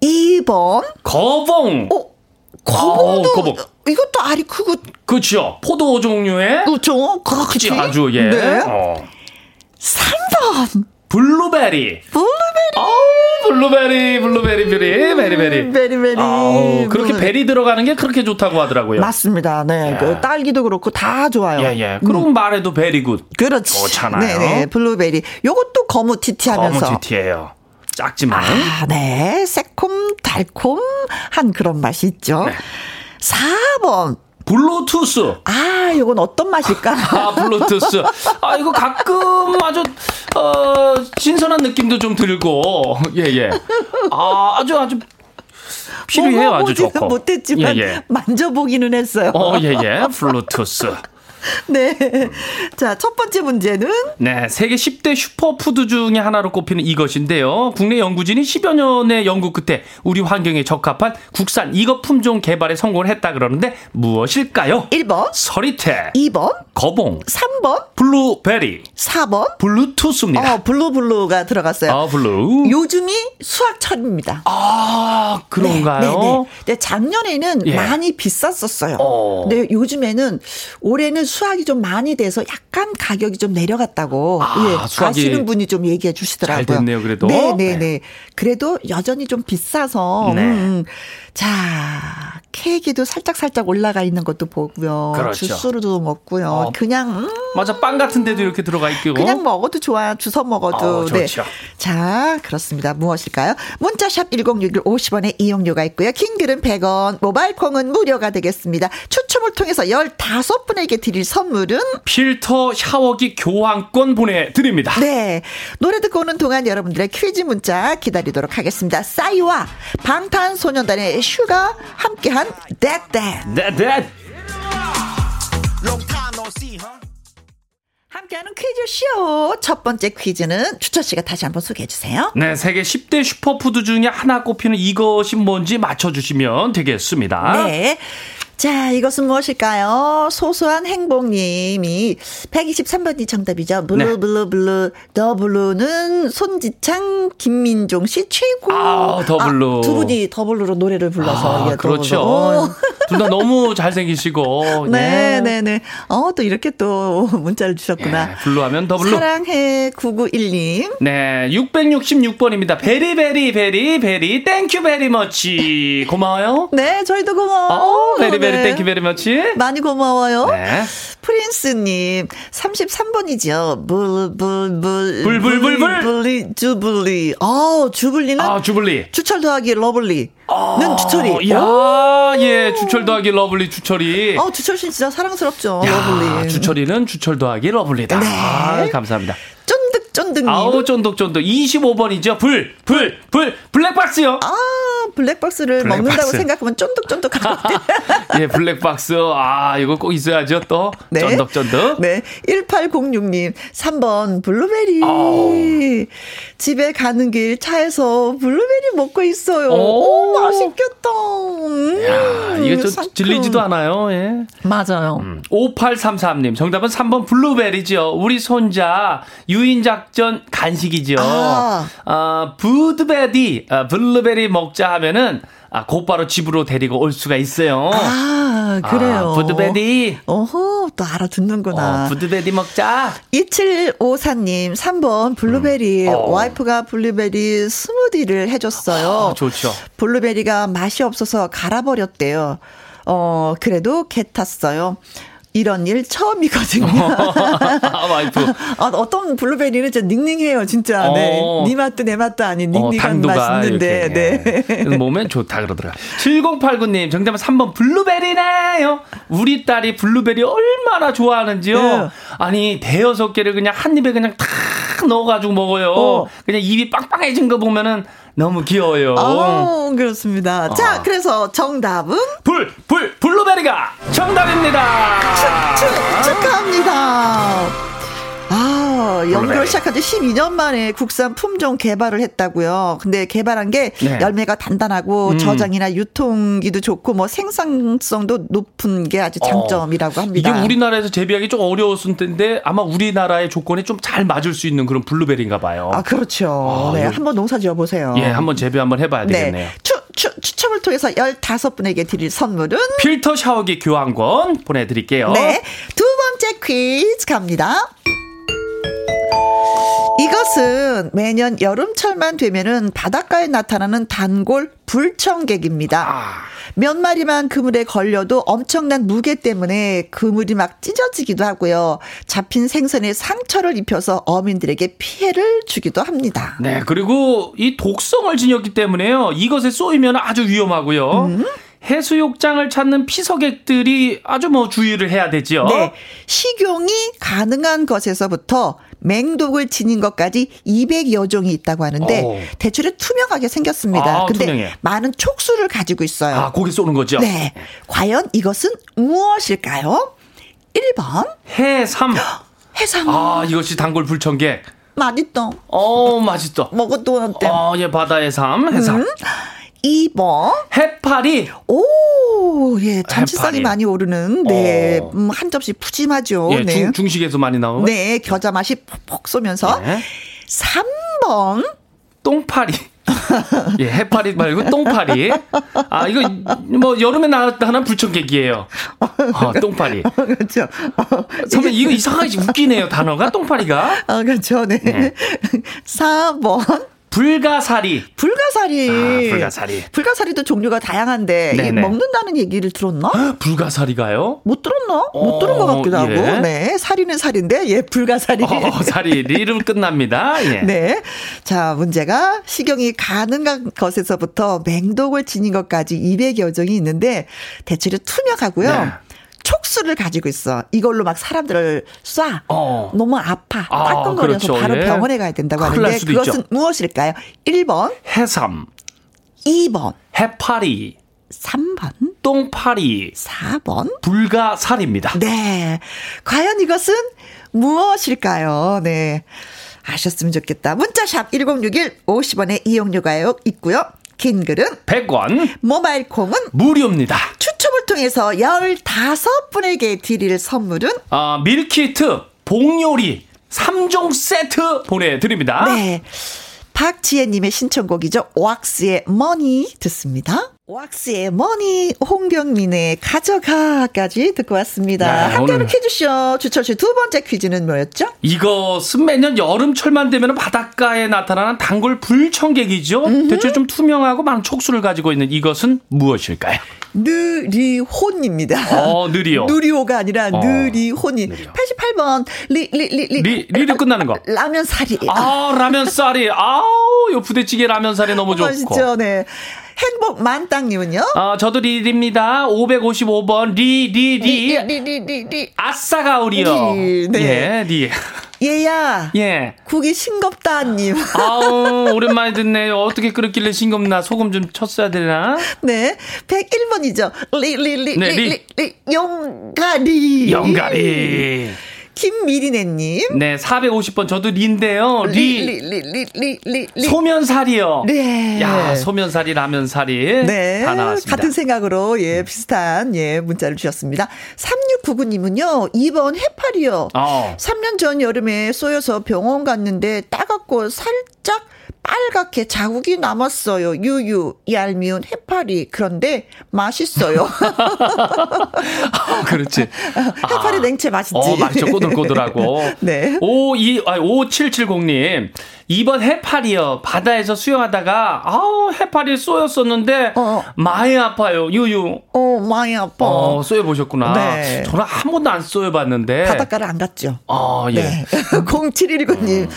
2번. 거봉. 어, 거봉도. 어, 거봉. 이것도 알이 크고, 그렇죠. 포도 종류의 그렇죠. 거무튀튀. 아주 예. 네. 어. 3번. 블루베리. 블루베리. 어, 블루베리, 블루베리, berry, berry, berry. berry berry. 아우, 그렇게. berry 들어가는 게 그렇게 좋다고 하더라고요. 맞습니다. 네. 그 딸기도 그렇고 다 좋아요. 예, 예. 그럼 말해도 very good. 그렇지. 좋잖아요. 네네. 블루베리. 요것도 거무튀튀 하면서. 거무튀튀예요. 작지만. 아, 네. 새콤, 달콤한 그런 맛이 있죠. 네. 4번. 블루투스. 아, 요건 어떤 맛일까? 아, 블루투스. 아, 이거 가끔 아주, 어, 신선한 느낌도 좀 들고, 예, 예. 아, 아주, 아주, 필요해요. 아주 좋고. 못했지만 예, 예. 만져보기는 했어요. 어, 예, 예. 블루투스. 네. 자, 첫 번째 문제는 네, 세계 10대 슈퍼푸드 중에 하나로 꼽히는 이것인데요. 국내 연구진이 10여 년의 연구 끝에 우리 환경에 적합한 국산 이것 품종 개발에 성공을 했다 그러는데 무엇일까요? 1번, 서리태, 2번, 거봉, 3번, 블루베리, 4번. 블루투스입니다. 어, blue blue가 들어갔어요. 아, blue. 요즘이 수확철입니다. 아, 그런가요? 네, 네. 근데 작년에는 예. 많이 비쌌었어요. 어. 근데 요즘에는 올해는 수확이 좀 많이 돼서 약간 가격이 좀 내려갔다고 아, 예, 수확이 아시는 분이 좀 얘기해 주시더라고요. 잘 됐네요, 그래도. 네, 네, 네. 네. 그래도 여전히 좀 비싸서 네. 음, 자, 케이크도 살짝 살짝 올라가 있는 것도 보고요. 그렇죠. 주스로도 먹고요. 어. 그냥 음, 맞아, 빵 같은 데도 이렇게 들어가 있고. 그냥 먹어도 좋아요. 주워 먹어도. 어. 네. 자, 그렇습니다. 무엇일까요? 문자샵 1061 50원의 이용료가 있고요. 킹글은 100원, 모바일 콩은 무료가 되겠습니다. 추첨을 통해서 15분에게 드릴 선물은 필터 샤워기 교환권 보내 드립니다. 네. 노래 듣고 오는 동안 여러분들의 퀴즈 문자 기다리도록 하겠습니다. 싸이와 방탄소년단의 슈가 함께한 That That. 네, 네. 함께하는 퀴즈쇼. 첫 번째 퀴즈는 주철 씨가 다시 한번 소개해 주세요. 네, 세계 10대 슈퍼푸드 중에 하나 꼽히는 이것이 뭔지 맞춰주시면 되겠습니다. 네. 자, 이것은 무엇일까요? 소소한 행복님이 123번이 정답이죠. blue, 네. blue, blue. 더 블루는 손지창, 김민종 씨 최고. 아, 더 블루. 아, 두 분이 더 블루로 노래를 불러서. 아, 예, 더 그렇죠. 블루. 둘다 너무 잘생기시고. 네, 네, 네. 어, 또 이렇게 또 문자를 주셨구나. 예, blue 하면 더 블루. 사랑해 991님. 네, 666번입니다. very very very very thank you very much. 고마워요. 네, 저희도 고마워. 어, very very 네. thank you very much. 많이 고마워요. 네. 프린스님 33번이죠. 불불불 불불불불. 주블리. 어 주블리는 아, 주블리. 주철 더하기 lovely 는 주철이. 야, 예, 주철 더하기 lovely 주철이. 어 주철 씨 진짜 사랑스럽죠. 야, lovely. 주철이는 주철 더하기 lovely다. 네. 아, 감사합니다. 쫀득쫀득님. 아우, 쫀득쫀득. 25번이죠. 불, 불, 불, 블랙박스요. 아 블랙박스를 블랙박스. 먹는다고 생각하면 쫀득쫀득하거든요. 예, 블랙박스. 아, 이거 꼭 있어야죠, 또. 네. 쫀득쫀득. 네. 1806님, 3번, 블루베리. 아우. 집에 가는 길 차에서 블루베리 먹고 있어요. 오. 오, 맛있겠다. 음, 야, 이게 좀 상큼. 질리지도 않아요, 예. 맞아요. 5833님, 정답은 3번 블루베리죠. 우리 손자, 유인 작전 간식이죠. 아. 아, 부드베리, 아, 블루베리 먹자 하면은, 아, 곧바로 집으로 데리고 올 수가 있어요. 아, 그래요. 아, 부드베리. 어허, 또 알아듣는구나. 어, 부드베리 먹자. 2754님, 3번, 블루베리. 음. 어. 와이프가 블루베리 스무디를 해줬어요. 아, 좋죠. 블루베리가 맛이 없어서 갈아버렸대요. 어, 그래도 개 탔어요. 이런 일 처음이거든요. 아, 와이프. 아, 어떤 블루베리는 진짜 닝닝해요, 진짜. 네. 어. 니 맛도 내 맛도 아닌 어, 닝닝한 당도가 맛있는데. 이렇게 네. 예. 몸에 좋다 그러더라고요. 7089님 정답은 3번 블루베리네요. 우리 딸이 블루베리 얼마나 좋아하는지요. 네. 아니 대여섯 개를 그냥 한 입에 그냥 탁 넣어가지고 먹어요. 어. 그냥 입이 빵빵해진 거 보면은 너무 귀여워요. 아, 그렇습니다. 어. 자, 그래서 정답은 불, 불, 블루베리가 정답입니다. 축, 축하합니다. 아, 연구를. 시작한 지 12년 만에 국산 품종 개발을 했다고요. 근데 개발한 게 네. 열매가 단단하고 음. 저장이나 유통기도 좋고 뭐 생산성도 높은 게 아주 장점이라고 합니다. 이게 우리나라에서 재배하기 좀 어려웠을 텐데 아마 우리나라의 조건에 좀 잘 맞을 수 있는 그런 블루베리인가 봐요. 아, 그렇죠. 아, 네, 한번 농사 지어 보세요. 예, 한번 재배 한번 해 봐야 되겠네요. 추, 추, 추첨을 통해서 15분에게 드릴 선물은 필터 샤워기 교환권 보내 드릴게요. 네. 두 번째 퀴즈 갑니다. 이것은 매년 여름철만 되면은 바닷가에 나타나는 단골 불청객입니다. 아. 몇 마리만 그물에 걸려도 엄청난 무게 때문에 그물이 막 찢어지기도 하고요. 잡힌 생선에 상처를 입혀서 어민들에게 피해를 주기도 합니다. 네, 그리고 이 독성을 지녔기 때문에요. 이것에 쏘이면 아주 위험하고요. 음. 해수욕장을 찾는 피서객들이 아주 뭐 주의를 해야 되죠. 네. 식용이 가능한 것에서부터 맹독을 지닌 것까지 200여 종이 있다고 하는데 오. 대출에 투명하게 생겼습니다. 아, 근데 투명해. 많은 촉수를 가지고 있어요. 아, 고기 쏘는 거죠? 네. 과연 이것은 무엇일까요? 1번 해삼. 해삼. 아, 이것이 단골 불청객. 맛있다. 어, 맛있어. 먹어도 어때? 어, 예, 바다의 삶, 해삼. 음. 2번 해파리. 오, 예, 해파리. 많이 오르는, 네, 어. 음, 한 접시 푸짐하죠. 예, 네. 중, 중식에서 많이 나오는. 네, 겨자 맛이 폭폭 쏘면서. 네. 3번, 똥파리. 예, 해파리 말고 똥파리. 아, 이거 뭐 여름에 나타난 불청객이에요. 어, 똥파리. 그렇죠. 선배 이거 이상하게 웃기네요, 단어가 똥파리가. 아, 그렇죠. 네. 네. 4번. 불가사리. 불가사리. 아, 불가사리. 불가사리도 종류가 다양한데 이게 네네. 먹는다는 얘기를 들었나? 불가사리가요? 못 들었나? 어, 못 들은 것 같기도 하고. 예. 네. 사리는 사리인데, 예, 불가사리. 어, 사리 리로 끝납니다. 예. 네. 자, 문제가 식용이 가능한 것에서부터 맹독을 지닌 것까지 200여 종이 있는데 대체로 투명하고요. 네. 촉수를 가지고 있어. 이걸로 막 사람들을 쏴. 어. 너무 아파. 아, 꽉꽉거려서 그렇죠. 바로 예. 병원에 가야 된다고 하는데 그것은 있죠. 무엇일까요? 1번, 해삼, 2번, 해파리, 3번, 똥파리, 4번. 불가사리입니다. 네. 과연 이것은 무엇일까요? 네. 아셨으면 좋겠다. 문자샵 1061 50원의 이용료가 있고요. 긴 글은 100원 모바일 콩은 무료입니다. 추첨 을 통해서 15분에게 드릴 선물은 아, 밀키트, 복요리 3종 세트 보내드립니다. 네. 박지혜님의 신청곡이죠. 왁스의 Money 듣습니다. 왁스의 Money 홍경민의 가져가까지 듣고 왔습니다. 네, 함께하는 퀴즈쇼 주철씨 두 번째 퀴즈는 뭐였죠? 이것은 매년 여름철만 되면 바닷가에 나타나는 단골 불청객이죠. 대체 좀 투명하고 많은 촉수를 가지고 있는 이것은 무엇일까요? 느리혼입니다. 어, 느리요. 느리오가 아니라 어, 느리혼이. 느리요. 88번 리 리 리 리 리, 리로 끝나는 거. 라면 사리. 아, 라면 사리. 아우, 요 부대찌개 라면 사리 너무 좋고. 맛있죠. 네. 행복 만땅님은요? 아, 저도 리입니다. 555번 리, 리, 리. 리 리 리 리 아싸 가오리요. 리, 네. 예, 리. 얘야. 예. 국이 싱겁다님. 아우, 오랜만에 듣네요. 어떻게 끓였길래 싱겁나? 소금 좀 쳤어야 되나? 네. 101번이죠. 리, 리, 리, 네, 리, 리. 리, 리, 용가리. 용가리. 김미리네님. 네, 450번 저도 리인데요. 리, 리. 리, 리, 리, 리, 리, 리. 소면 사리요. 네. 야, 소면 사리, 라면 사리. 네. 다 나왔습니다. 같은 생각으로, 예, 비슷한, 예, 문자를 주셨습니다. 3699님은요, 2번 해파리요. 어. 3년 전 여름에 쏘여서 병원 갔는데 따갑고 살짝 빨갛게 자국이 남았어요. 유유, 얄미운 해파리. 그런데 맛있어요. 아, 그렇지. 해파리 냉채 맛있지. 어, 맛있죠. 꼬들꼬들하고. 네. 5, 2, 아, 5770님. 2번 해파리요. 바다에서 수영하다가, 아우, 해파리 쏘였었는데, 어. 많이 아파요. 유유. 어, 많이 아파. 어, 쏘여 보셨구나. 네. 저는 한 번도 안 쏘여 봤는데. 바닷가를 안 갔죠. 아, 예. 네. 0719님.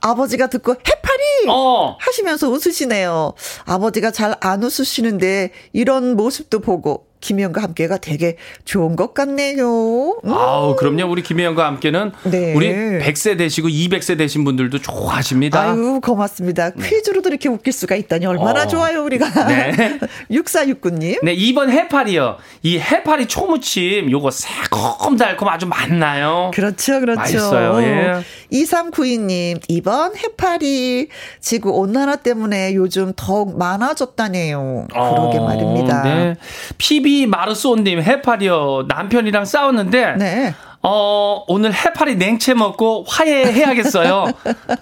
아버지가 듣고 해파리! 어. 하시면서 웃으시네요. 아버지가 잘 안 웃으시는데 이런 모습도 보고 김희영과 함께가 되게 좋은 것 같네요. 음. 아우, 그럼요. 우리 김혜영과 함께는 네. 우리 100세 되시고 200세 되신 분들도 좋아하십니다. 아유, 고맙습니다. 퀴즈로도 이렇게 웃길 수가 있다니 얼마나 어. 좋아요, 우리가. 네. 6469님. 네, 2번 해파리요. 이 해파리 초무침 요거 새콤달콤 아주 맛나요. 그렇죠, 그렇죠. 맛있어요, 예. 2392님, 2번 해파리. 지구 온난화 때문에 요즘 더욱 많아졌다네요. 그러게 어, 말입니다. 네. PB 마르소님 해파리요. 남편이랑 싸웠는데 네. 어, 오늘 해파리 냉채 먹고 화해해야겠어요.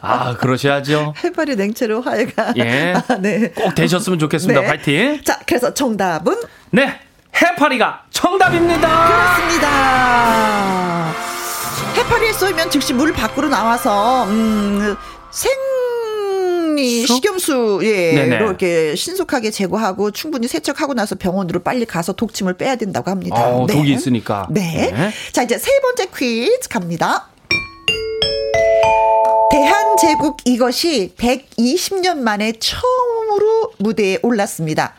아, 그러셔야죠. 해파리 냉채로 화해가. 예. 아, 네. 꼭 되셨으면 좋겠습니다. 네. 파이팅. 자, 그래서 정답은 네. 해파리가 정답입니다. 그렇습니다. 해파리에 쏘이면 즉시 물 밖으로 나와서 음, 생리 수? 식염수 예, 네네. 이렇게 신속하게 제거하고 충분히 세척하고 나서 병원으로 빨리 가서 독침을 빼야 된다고 합니다. 어, 독이 있으니까. 네. 네. 자, 이제 세 번째 퀴즈 갑니다. 대한제국 이것이 120년 만에 처음으로 무대에 올랐습니다.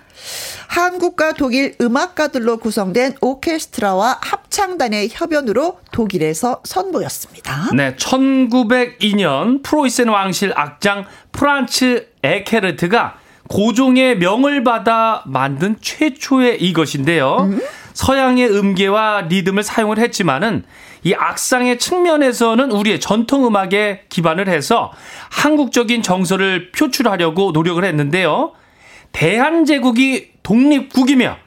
한국과 독일 음악가들로 구성된 오케스트라와 합창단의 협연으로 독일에서 선보였습니다. 네, 1902년 프로이센 왕실 악장 프란츠 에케르트가 고종의 명을 받아 만든 최초의 이것인데요. 서양의 음계와 리듬을 사용을 했지만은 이 악상의 측면에서는 우리의 전통 음악에 기반을 해서 한국적인 정서를 표출하려고 노력을 했는데요. 대한제국이 독립국이며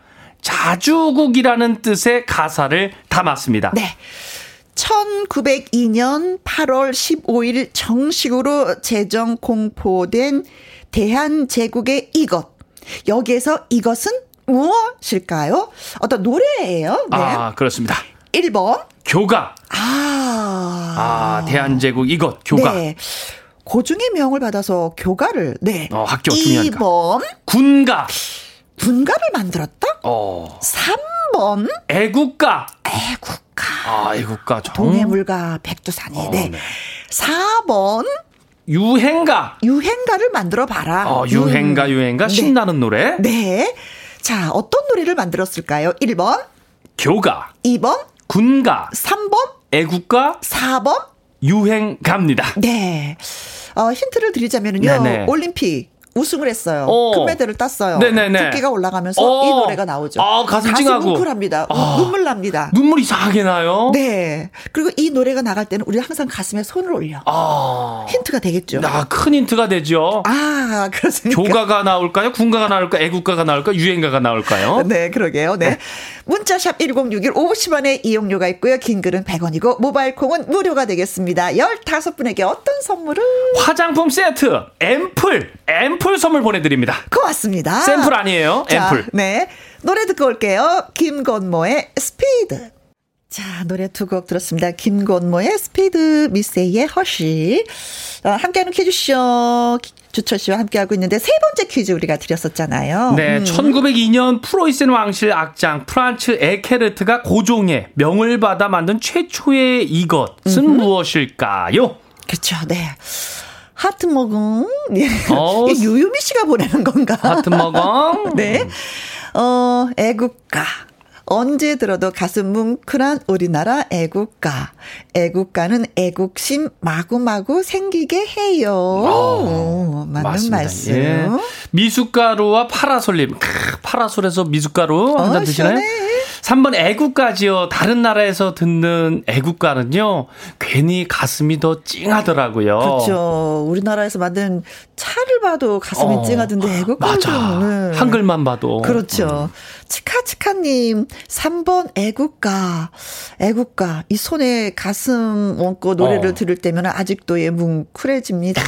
자주국이라는 뜻의 가사를 담았습니다. 네. 1902년 8월 15일 정식으로 제정 공포된 대한제국의 이것. 여기에서 이것은 무엇일까요? 어떤 노래예요. 네. 아, 그렇습니다. 1번. 교가. 아. 아, 대한제국 이것, 교가. 네. 고중의 명을 받아서 교가를, 네. 어, 학교 중요하니까. 2번. 군가. 군가를 만들었다? 어. 3번. 애국가. 애국가. 아, 애국가. 정... 동해물가 백두산이. 어, 네. 네. 4번. 유행가. 유행가를 만들어 봐라. 어, 유행가, 유행가. 네. 신나는 노래. 네. 자, 어떤 노래를 만들었을까요? 1번, 교가. 2번, 군가. 3번, 애국가. 4번. 유행 갑니다. 네. 어, 힌트를 드리자면요. 네네. 올림픽 우승을 했어요. 어. 금메달을 땄어요. 네네네. 국기가 올라가면서 어. 이 노래가 나오죠. 아, 가슴 찡하고. 뭉클합니다. 아. 눈물 납니다. 눈물 이상하게 나요. 네. 그리고 이 노래가 나갈 때는 우리 항상 가슴에 손을 올려. 아. 힌트가 되겠죠. 아, 큰 힌트가 되죠. 아, 그렇습니까? 교가가 나올까요? 군가가 나올까요? 애국가가 나올까요? 유행가가 나올까요? 네, 그러게요. 네. 문자샵 1061 50원의 이용료가 있고요. 긴 글은 100원이고 모바일 콩은 무료가 되겠습니다. 15분에게 어떤 선물을 화장품 세트, 앰플, 앰플 선물 보내드립니다. 고맙습니다. 샘플 아니에요? 자, 앰플. 네. 노래 듣고 올게요. 김건모의 스피드. 자, 노래 두 곡 들었습니다. 김건모의 스피드, miss A의 Hush. 어, 함께하는 퀴즈쇼. 주철 씨와 함께하고 있는데 세 번째 퀴즈 우리가 드렸었잖아요. 네, 음. 1902년 프로이센 왕실 악장 프란츠 에케르트가 고종의 명을 받아 만든 최초의 이것은 무엇일까요? 그렇죠. 네. 하트 먹음. 예. 유유미 씨가 보내는 건가? 하트 먹어. 네. 어, 애국가. 언제 들어도 가슴 뭉클한 우리나라 애국가. 애국가는 애국심 마구마구 생기게 해요. 오, 맞는 맞습니다. 말씀. 예. 미숫가루와 파라솔님. 크, 파라솔에서 미숫가루 한잔 어, 드시나요? 시원해. 3번 애국가지요. 다른 나라에서 듣는 애국가는요. 괜히 가슴이 더 찡하더라고요. 그렇죠. 우리나라에서 만든 차를 봐도 가슴이 어, 찡하던데 애국가 맞아. 는 한글만 봐도. 그렇죠. 치카치카님, 3번 애국가. 애국가. 이 손에 가슴 얹고 노래를 어. 들을 때면 아직도 예 뭉클해집니다.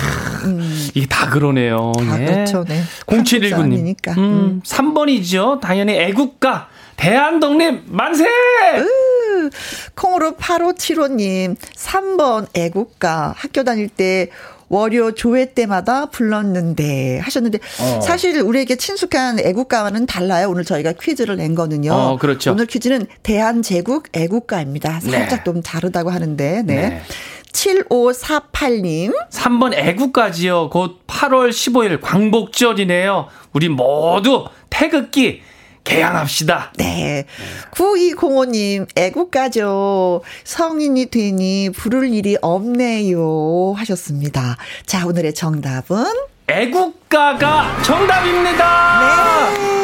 음. 이게 다 그러네요. 다 예. 그렇죠, 네. 0719님. 한국사람이니까. 음, 음. 3번이죠. 당연히 애국가. 대한독립 만세! 으, 콩으로 8575님, 3번 애국가. 학교 다닐 때 월요 조회 때마다 불렀는데 하셨는데 어. 사실 우리에게 친숙한 애국가와는 달라요. 오늘 저희가 퀴즈를 낸 거는요. 어, 그렇죠. 오늘 퀴즈는 대한제국 애국가입니다. 살짝 네. 좀 다르다고 하는데. 네. 네. 7548님. 3번 애국가지요. 곧 8월 15일 광복절이네요. 우리 모두 태극기 개양합시다. 네. 9205님, 애국가죠. 성인이 되니 부를 일이 없네요. 하셨습니다. 자, 오늘의 정답은? 애국가가 정답입니다. 네.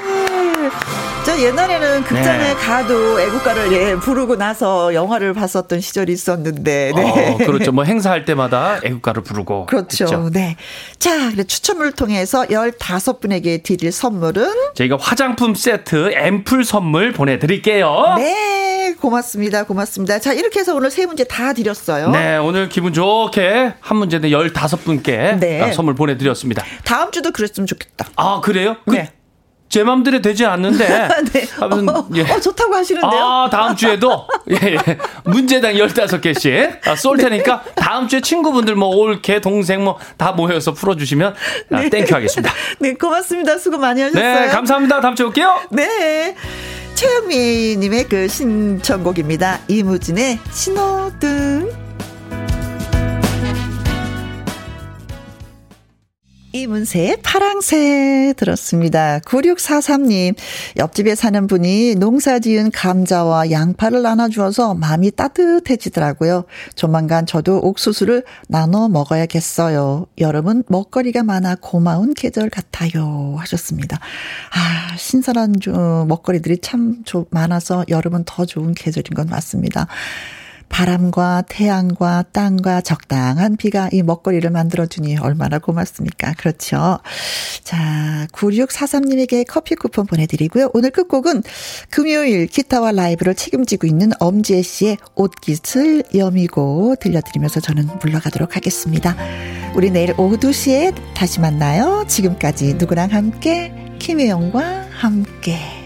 저 옛날에는 극장에 네. 가도 애국가를 예, 부르고 나서 영화를 봤었던 시절이 있었는데, 네. 어, 그렇죠. 뭐 행사할 때마다 애국가를 부르고. 그렇죠. 했죠. 네. 자, 그래 추첨을 통해서 15분에게 드릴 선물은? 저희가 화장품 세트 앰플 선물 보내 드릴게요. 네. 고맙습니다. 고맙습니다. 자, 이렇게 해서 오늘 세 문제 다 드렸어요. 네, 오늘 기분 좋게 한 문제는 15분께 네. 선물 보내 드렸습니다. 다음 주도 그랬으면 좋겠다. 아, 그래요? 그 네. 제 맘대로 되지 않는데. 네. 하면, 어, 예. 어, 좋다고 하시는데요? 아, 다음 주에도, 예, 예. 문제당 15개씩 아, 쏠 테니까 다음 주에 친구분들 뭐 올케, 동생 뭐 다 모여서 풀어 주시면 아, thank you 하겠습니다. 네, 고맙습니다. 수고 많이 하셨어요. 네, 감사합니다. 다음 주에 올게요. 네. 최영미님의 그 신청곡입니다. 이무진의 신호등. 이문세의 파랑새 들었습니다. 9643님, 옆집에 사는 분이 농사 지은 감자와 양파를 나눠주어서 마음이 따뜻해지더라고요. 조만간 저도 옥수수를 나눠 먹어야겠어요. 여름은 먹거리가 많아 고마운 계절 같아요. 하셨습니다. 아, 신선한 주- 먹거리들이 참 조- 많아서 여름은 더 좋은 계절인 건 맞습니다. 바람과 태양과 땅과 적당한 비가 이 먹거리를 만들어주니 얼마나 고맙습니까? 그렇죠. 자, 9643님에게 커피 쿠폰 보내드리고요. 오늘 끝곡은 금요일 기타와 라이브를 책임지고 있는 엄지혜 씨의 옷깃을 여미고 들려드리면서 저는 물러가도록 하겠습니다. 우리 내일 오후 2시에 다시 만나요. 지금까지 누구랑 함께 김혜영과 함께.